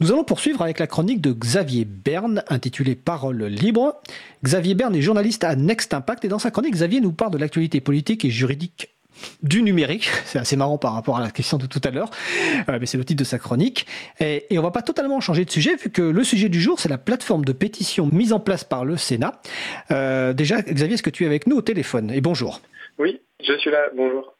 Nous allons poursuivre avec la chronique de Xavier Berne, intitulée Parole libre. Xavier Berne est journaliste à Next Impact et dans sa chronique, Xavier nous parle de l'actualité politique et juridique du numérique. C'est assez marrant par rapport à la question de tout à l'heure, euh, mais c'est le titre de sa chronique. Et, et, on va pas totalement changer de sujet, vu que le sujet du jour, c'est la plateforme de pétition mise en place par le Sénat. Euh, déjà, Xavier, est-ce que tu es avec nous au téléphone? Et bonjour. Oui, je suis là. Bonjour.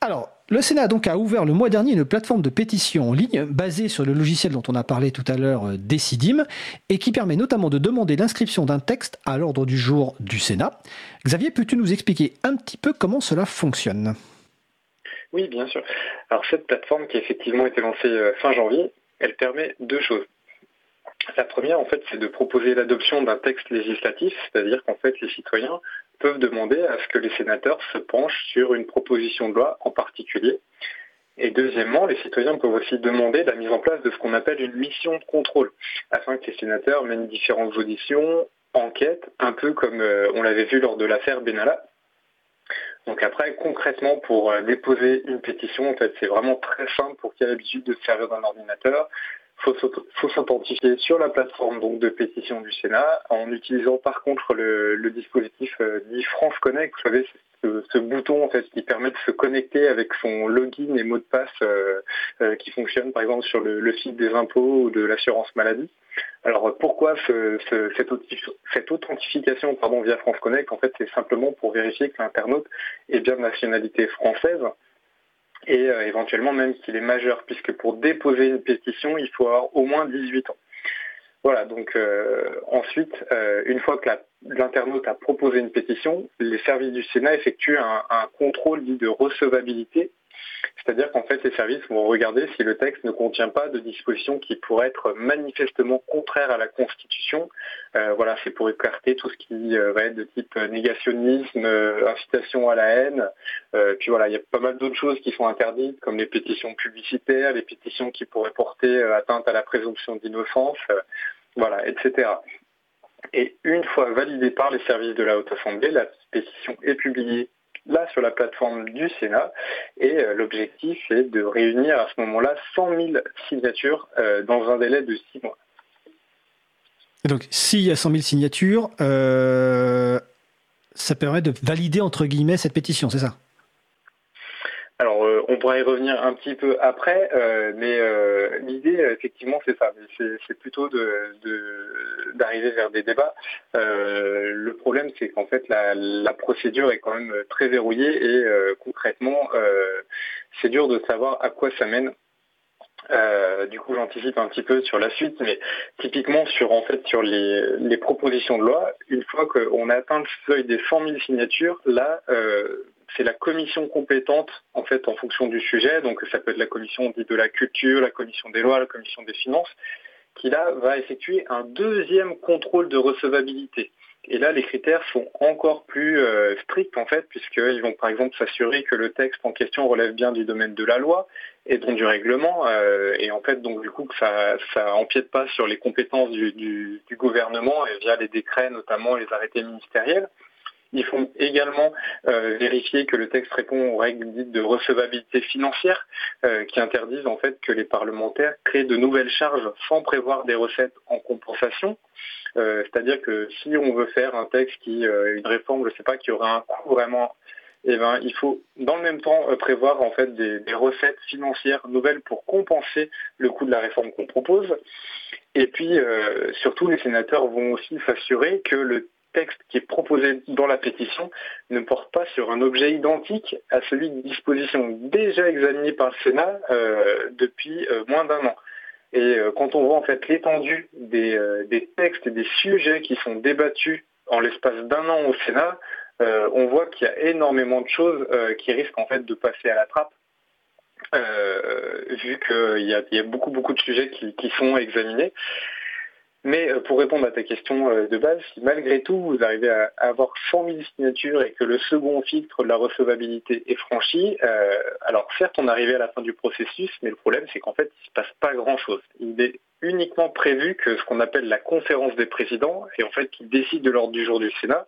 Alors, le Sénat donc a ouvert le mois dernier une plateforme de pétition en ligne basée sur le logiciel dont on a parlé tout à l'heure, euh, Decidim, et qui permet notamment de demander l'inscription d'un texte à l'ordre du jour du Sénat. Xavier, peux-tu nous expliquer un petit peu comment cela fonctionne? Oui, bien sûr. Alors cette plateforme qui a effectivement été lancée euh, fin janvier, elle permet deux choses. La première, en fait, c'est de proposer l'adoption d'un texte législatif, c'est-à-dire qu'en fait, les citoyens peuvent demander à ce que les sénateurs se penchent sur une proposition de loi en particulier. Et deuxièmement, les citoyens peuvent aussi demander la mise en place de ce qu'on appelle une mission de contrôle, afin que les sénateurs mènent différentes auditions, enquêtes, un peu comme euh, on l'avait vu lors de l'affaire Benalla. Donc après, concrètement, pour euh, déposer une pétition, en fait, c'est vraiment très simple pour qui a l'habitude de se servir d'un ordinateur faut faut s'authentifier sur la plateforme donc de pétition du Sénat en utilisant par contre le, le dispositif euh, dit France Connect. Vous savez, ce, ce, bouton en fait qui permet de se connecter avec son login et mot de passe euh, euh, qui fonctionne par exemple sur le, le, site des impôts ou de l'assurance maladie. Alors pourquoi ce, ce, cette, cette, authentification pardon, via France Connect? En fait, c'est simplement pour vérifier que l'internaute est bien de nationalité française et euh, éventuellement même qu'il est majeur, puisque pour déposer une pétition, il faut avoir au moins 18 ans. Voilà, donc euh, ensuite, euh, une fois que l'internaute a proposé une pétition, les services du Sénat effectuent un contrôle dit de recevabilité c'est-à-dire qu'en fait, les services vont regarder si le texte ne contient pas de dispositions qui pourraient être manifestement contraires à la Constitution. Euh, voilà, c'est pour écarter tout ce qui euh, va être de type négationnisme, euh, incitation à la haine. Euh, puis voilà, il y a pas mal d'autres choses qui sont interdites, comme les pétitions publicitaires, les pétitions qui pourraient porter euh, atteinte à la présomption d'innocence, euh, voilà, etc. Et une fois validée par les services de la Haute Assemblée, la pétition est publiée là sur la plateforme du Sénat. Et euh, l'objectif est de réunir à ce moment-là 100 000 signatures euh, dans un délai de 6 mois. Donc, s'il y a 100 000 signatures, euh, ça permet de valider, entre guillemets, cette pétition, c'est ça? On pourrait y revenir un petit peu après, euh, mais euh, l'idée, effectivement, c'est ça. C'est plutôt d'arriver de, vers des débats. le problème, c'est qu'en fait, la, la, procédure est quand même très verrouillée et concrètement, c'est dur de savoir à quoi ça mène. du coup, j'anticipe un petit peu sur la suite, mais typiquement sur en fait sur les, les propositions de loi, une fois qu'on a atteint le seuil des 100 000 signatures, là, c'est la commission compétente en fait en fonction du sujet. Donc ça peut être la commission de la culture, la commission des lois, la commission des finances, qui là va effectuer un deuxième contrôle de recevabilité. Et là, les critères sont encore plus euh, stricts en fait, puisqu'ils vont par exemple s'assurer que le texte en question relève bien du domaine de la loi et donc du règlement, euh, et en fait donc du coup que ça ça empiète pas sur les compétences du gouvernement et via les décrets notamment les arrêtés ministériels. Il faut également euh, vérifier que le texte répond aux règles dites de recevabilité financière euh, qui interdisent en fait que les parlementaires créent de nouvelles charges sans prévoir des recettes en compensation. Euh, C'est-à-dire que si on veut faire un texte qui, euh, une réforme, je ne sais pas, qui aura un coût vraiment eh ben, il faut dans le même temps euh, prévoir en fait des, des, recettes financières nouvelles pour compenser le coût de la réforme qu'on propose. Et puis euh, surtout, les sénateurs vont aussi s'assurer que le texte qui est proposé dans la pétition ne porte pas sur un objet identique à celui de disposition déjà examiné par le Sénat euh, depuis euh, moins d'un an. Et euh, quand on voit en fait l'étendue des, textes et des sujets qui sont débattus en l'espace d'un an au Sénat, on voit qu'il y a énormément de choses qui risquent en fait de passer à la trappe. vu qu'il y a, beaucoup beaucoup de sujets qui sont examinés. Mais euh, pour répondre à ta question euh, de base, si malgré tout vous arrivez à avoir 100 000 signatures et que le second filtre de la recevabilité est franchi, euh, alors certes on arrive à la fin du processus, mais le problème c'est qu'en fait il ne se passe pas grand-chose. Il est uniquement prévu que ce qu'on appelle la conférence des présidents, et en fait qui décide de l'ordre du jour du Sénat,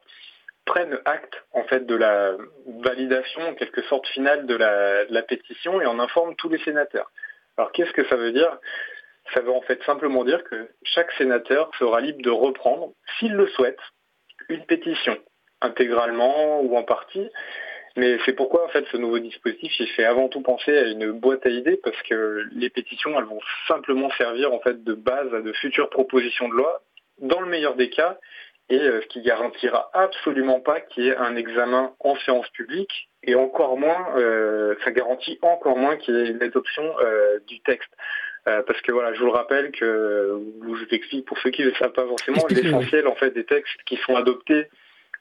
prennent acte en fait de la validation en quelque sorte finale de la, de la pétition et en informent tous les sénateurs. Alors qu'est-ce que ça veut dire? Ça veut en fait simplement dire que chaque sénateur sera libre de reprendre, s'il le souhaite, une pétition, intégralement ou en partie. Mais c'est pourquoi en fait ce nouveau dispositif il fait avant tout penser à une boîte à idées parce que les pétitions elles vont simplement servir en fait de base à de futures propositions de loi dans le meilleur des cas et euh, ce qui garantira absolument pas qu'il y ait un examen en séance publique et encore moins euh, ça garantit encore moins qu'il y ait l'adoption euh, du texte. Parce que voilà, je vous le rappelle que, je vous explique pour ceux qui ne le savent pas forcément, l'essentiel en fait des textes qui sont adoptés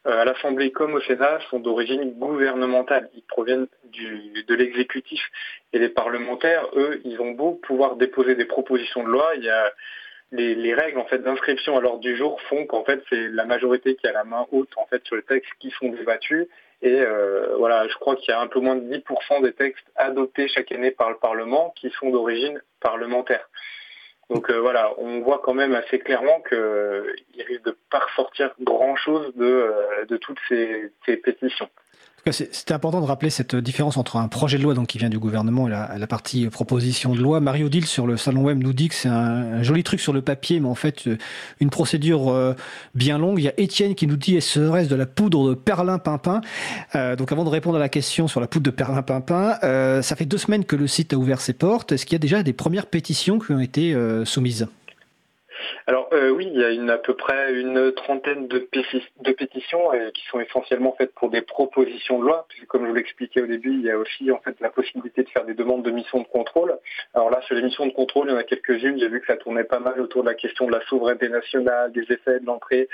euh, à l'Assemblée comme au Sénat sont d'origine gouvernementale. Ils proviennent du, de l'exécutif. Et les parlementaires, eux, ils ont beau pouvoir déposer des propositions de loi, il y a les, règles en fait d'inscription à l'ordre du jour font qu'en fait c'est la majorité qui a la main haute en fait sur les textes qui sont débattus. Et euh, voilà, je crois qu'il y a un peu moins de 10% des textes adoptés chaque année par le Parlement qui sont d'origine parlementaire. Donc euh, voilà, on voit quand même assez clairement qu'il risque de pas ressortir grand-chose de, euh, de toutes ces pétitions. C'était important de rappeler cette différence entre un projet de loi donc, qui vient du gouvernement et la, partie proposition de loi. Mario Dill sur le salon web nous dit que c'est un, joli truc sur le papier, mais en fait une procédure euh, bien longue. Il y a Étienne qui nous dit serait-ce de la poudre de perlimpinpin euh, Donc avant de répondre à la question sur la poudre de perlimpinpin, euh, ça fait deux semaines que le site a ouvert ses portes. Est-ce qu'il y a déjà des premières pétitions qui ont été euh, soumises? Alors euh, oui, il y a une, à peu près une trentaine de, pétitions euh, qui sont essentiellement faites pour des propositions de loi. Comme je vous l'expliquais au début, il y a aussi en fait la possibilité de faire des demandes de missions de contrôle. Alors là, sur les missions de contrôle, il y en a quelques-unes. J'ai vu que ça tournait pas mal autour de la question de la souveraineté nationale, des effets de l'entrée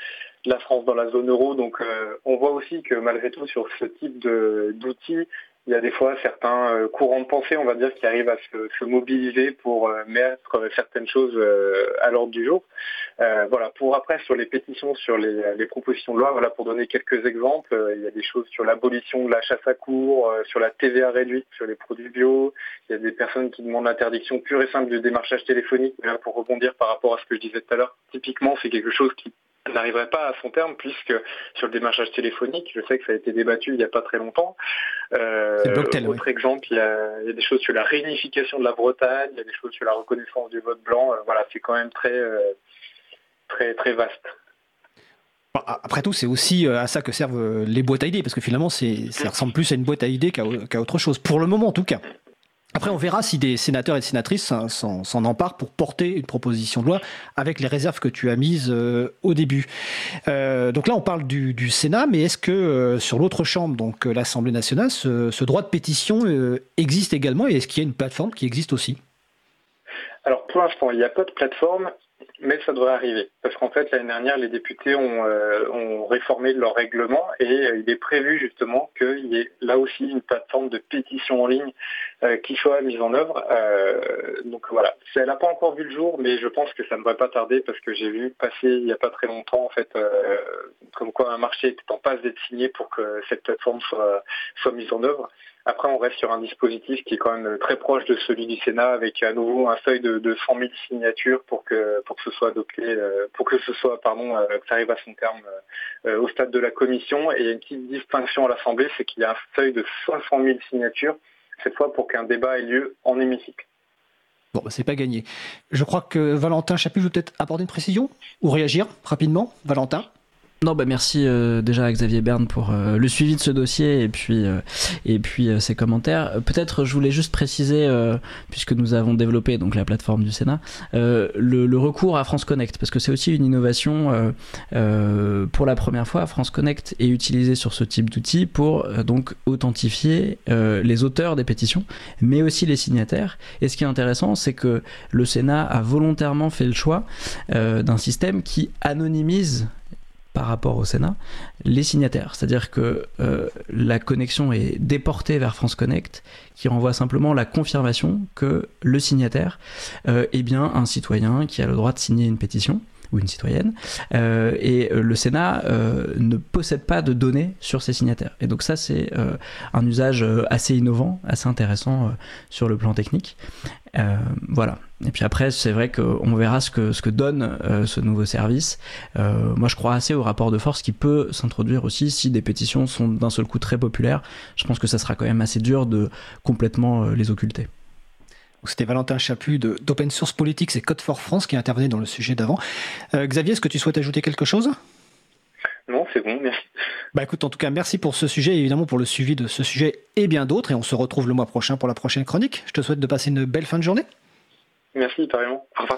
de la France dans la zone euro. Donc euh, on voit aussi que malgré tout, sur ce type d'outils, il y a des fois certains euh, courants de pensée, on va dire, qui arrivent à se, mobiliser pour euh, mettre euh, certaines choses à l'ordre du jour. voilà. Pour après, sur les pétitions, sur les, propositions de loi, voilà, pour donner quelques exemples, il y a des choses sur l'abolition de la chasse à cours, sur la TVA réduite sur les produits bio. Il y a des personnes qui demandent l'interdiction pure et simple du démarchage téléphonique. Là, pour rebondir par rapport à ce que je disais tout à l'heure, typiquement, c'est quelque chose qui n'arriverait pas à son terme puisque sur le démarchage téléphonique, je sais que ça a été débattu il n'y a pas très longtemps. Euh, autre exemple, il y, a, des choses sur la réunification de la Bretagne, il y a des choses sur la reconnaissance du vote blanc. Euh, voilà, c'est quand même très, euh, très, très vaste. Après tout, c'est aussi à ça que servent les boîtes à idées, parce que finalement, ça ressemble plus à une boîte à idées qu'à autre chose, pour le moment en tout cas. Après, on verra si des sénateurs et des sénatrices s'en emparent pour porter une proposition de loi avec les réserves que tu as mises euh, au début. Euh, donc là, on parle du, Sénat, mais est-ce que euh, sur l'autre chambre, donc l'Assemblée nationale, ce, droit de pétition existe également et est-ce qu'il y a une plateforme qui existe aussi? Alors pour l'instant, il n'y a pas de plateforme mais ça devrait arriver. Parce qu'en fait, l'année dernière, les députés ont, euh, réformé leur règlement et euh, il est prévu justement qu'il y ait là aussi une plateforme de pétition en ligne euh, qui soit mise en œuvre. donc voilà, elle n'a pas encore vu le jour, mais je pense que ça ne devrait pas tarder parce que j'ai vu passer il n'y a pas très longtemps, en fait, comme quoi un marché était en passe d'être signé pour que cette plateforme soit, soit mise en œuvre. Après, on reste sur un dispositif qui est quand même très proche de celui du Sénat, avec à nouveau un seuil de, 100 000 signatures pour que pour que ce soit adopté, euh, pour que ce soit pardon, euh, que ça arrive à son terme euh, au stade de la commission. Et il y a une petite distinction à l'Assemblée, c'est qu'il y a un seuil de 500 000 signatures cette fois pour qu'un débat ait lieu en hémicycle. Bon, bah, c'est pas gagné. Je crois que Valentin Chaput veut peut-être apporter une précision ou réagir rapidement. Valentin non, bah merci euh, déjà à Xavier Berne pour euh, le suivi de ce dossier et puis, euh, et puis ses commentaires. Peut-être je voulais juste préciser, puisque nous avons développé donc la plateforme du Sénat, le, recours à France Connect, parce que c'est aussi une innovation. pour la première fois, France Connect est utilisé sur ce type d'outil pour donc authentifier les auteurs des pétitions, mais aussi les signataires. Et ce qui est intéressant, c'est que le Sénat a volontairement fait le choix d'un système qui anonymise par rapport au Sénat les signataires. C'est-à-dire que euh, la connexion est déportée vers France Connect, qui renvoie simplement la confirmation que le signataire euh, est bien un citoyen qui a le droit de signer une pétition ou une citoyenne. Euh, et le Sénat ne possède pas de données sur ses signataires. Et donc ça, c'est un usage assez innovant, assez intéressant sur le plan technique. Euh, voilà. Et puis après, c'est vrai qu'on verra ce que, ce que donne euh, ce nouveau service. Euh, moi, je crois assez au rapport de force qui peut s'introduire aussi si des pétitions sont d'un seul coup très populaires. Je pense que ça sera quand même assez dur de complètement les occulter. C'était Valentin Chaput d'Open Source Politics et Code for France qui intervenait dans le sujet d'avant. Xavier, est-ce que tu souhaites ajouter quelque chose? Non, c'est bon, merci. Bah écoute, en tout cas, merci pour ce sujet et évidemment pour le suivi de ce sujet et bien d'autres. Et on se retrouve le mois prochain pour la prochaine chronique. Je te souhaite de passer une belle fin de journée. Merci, pareillement. Au revoir.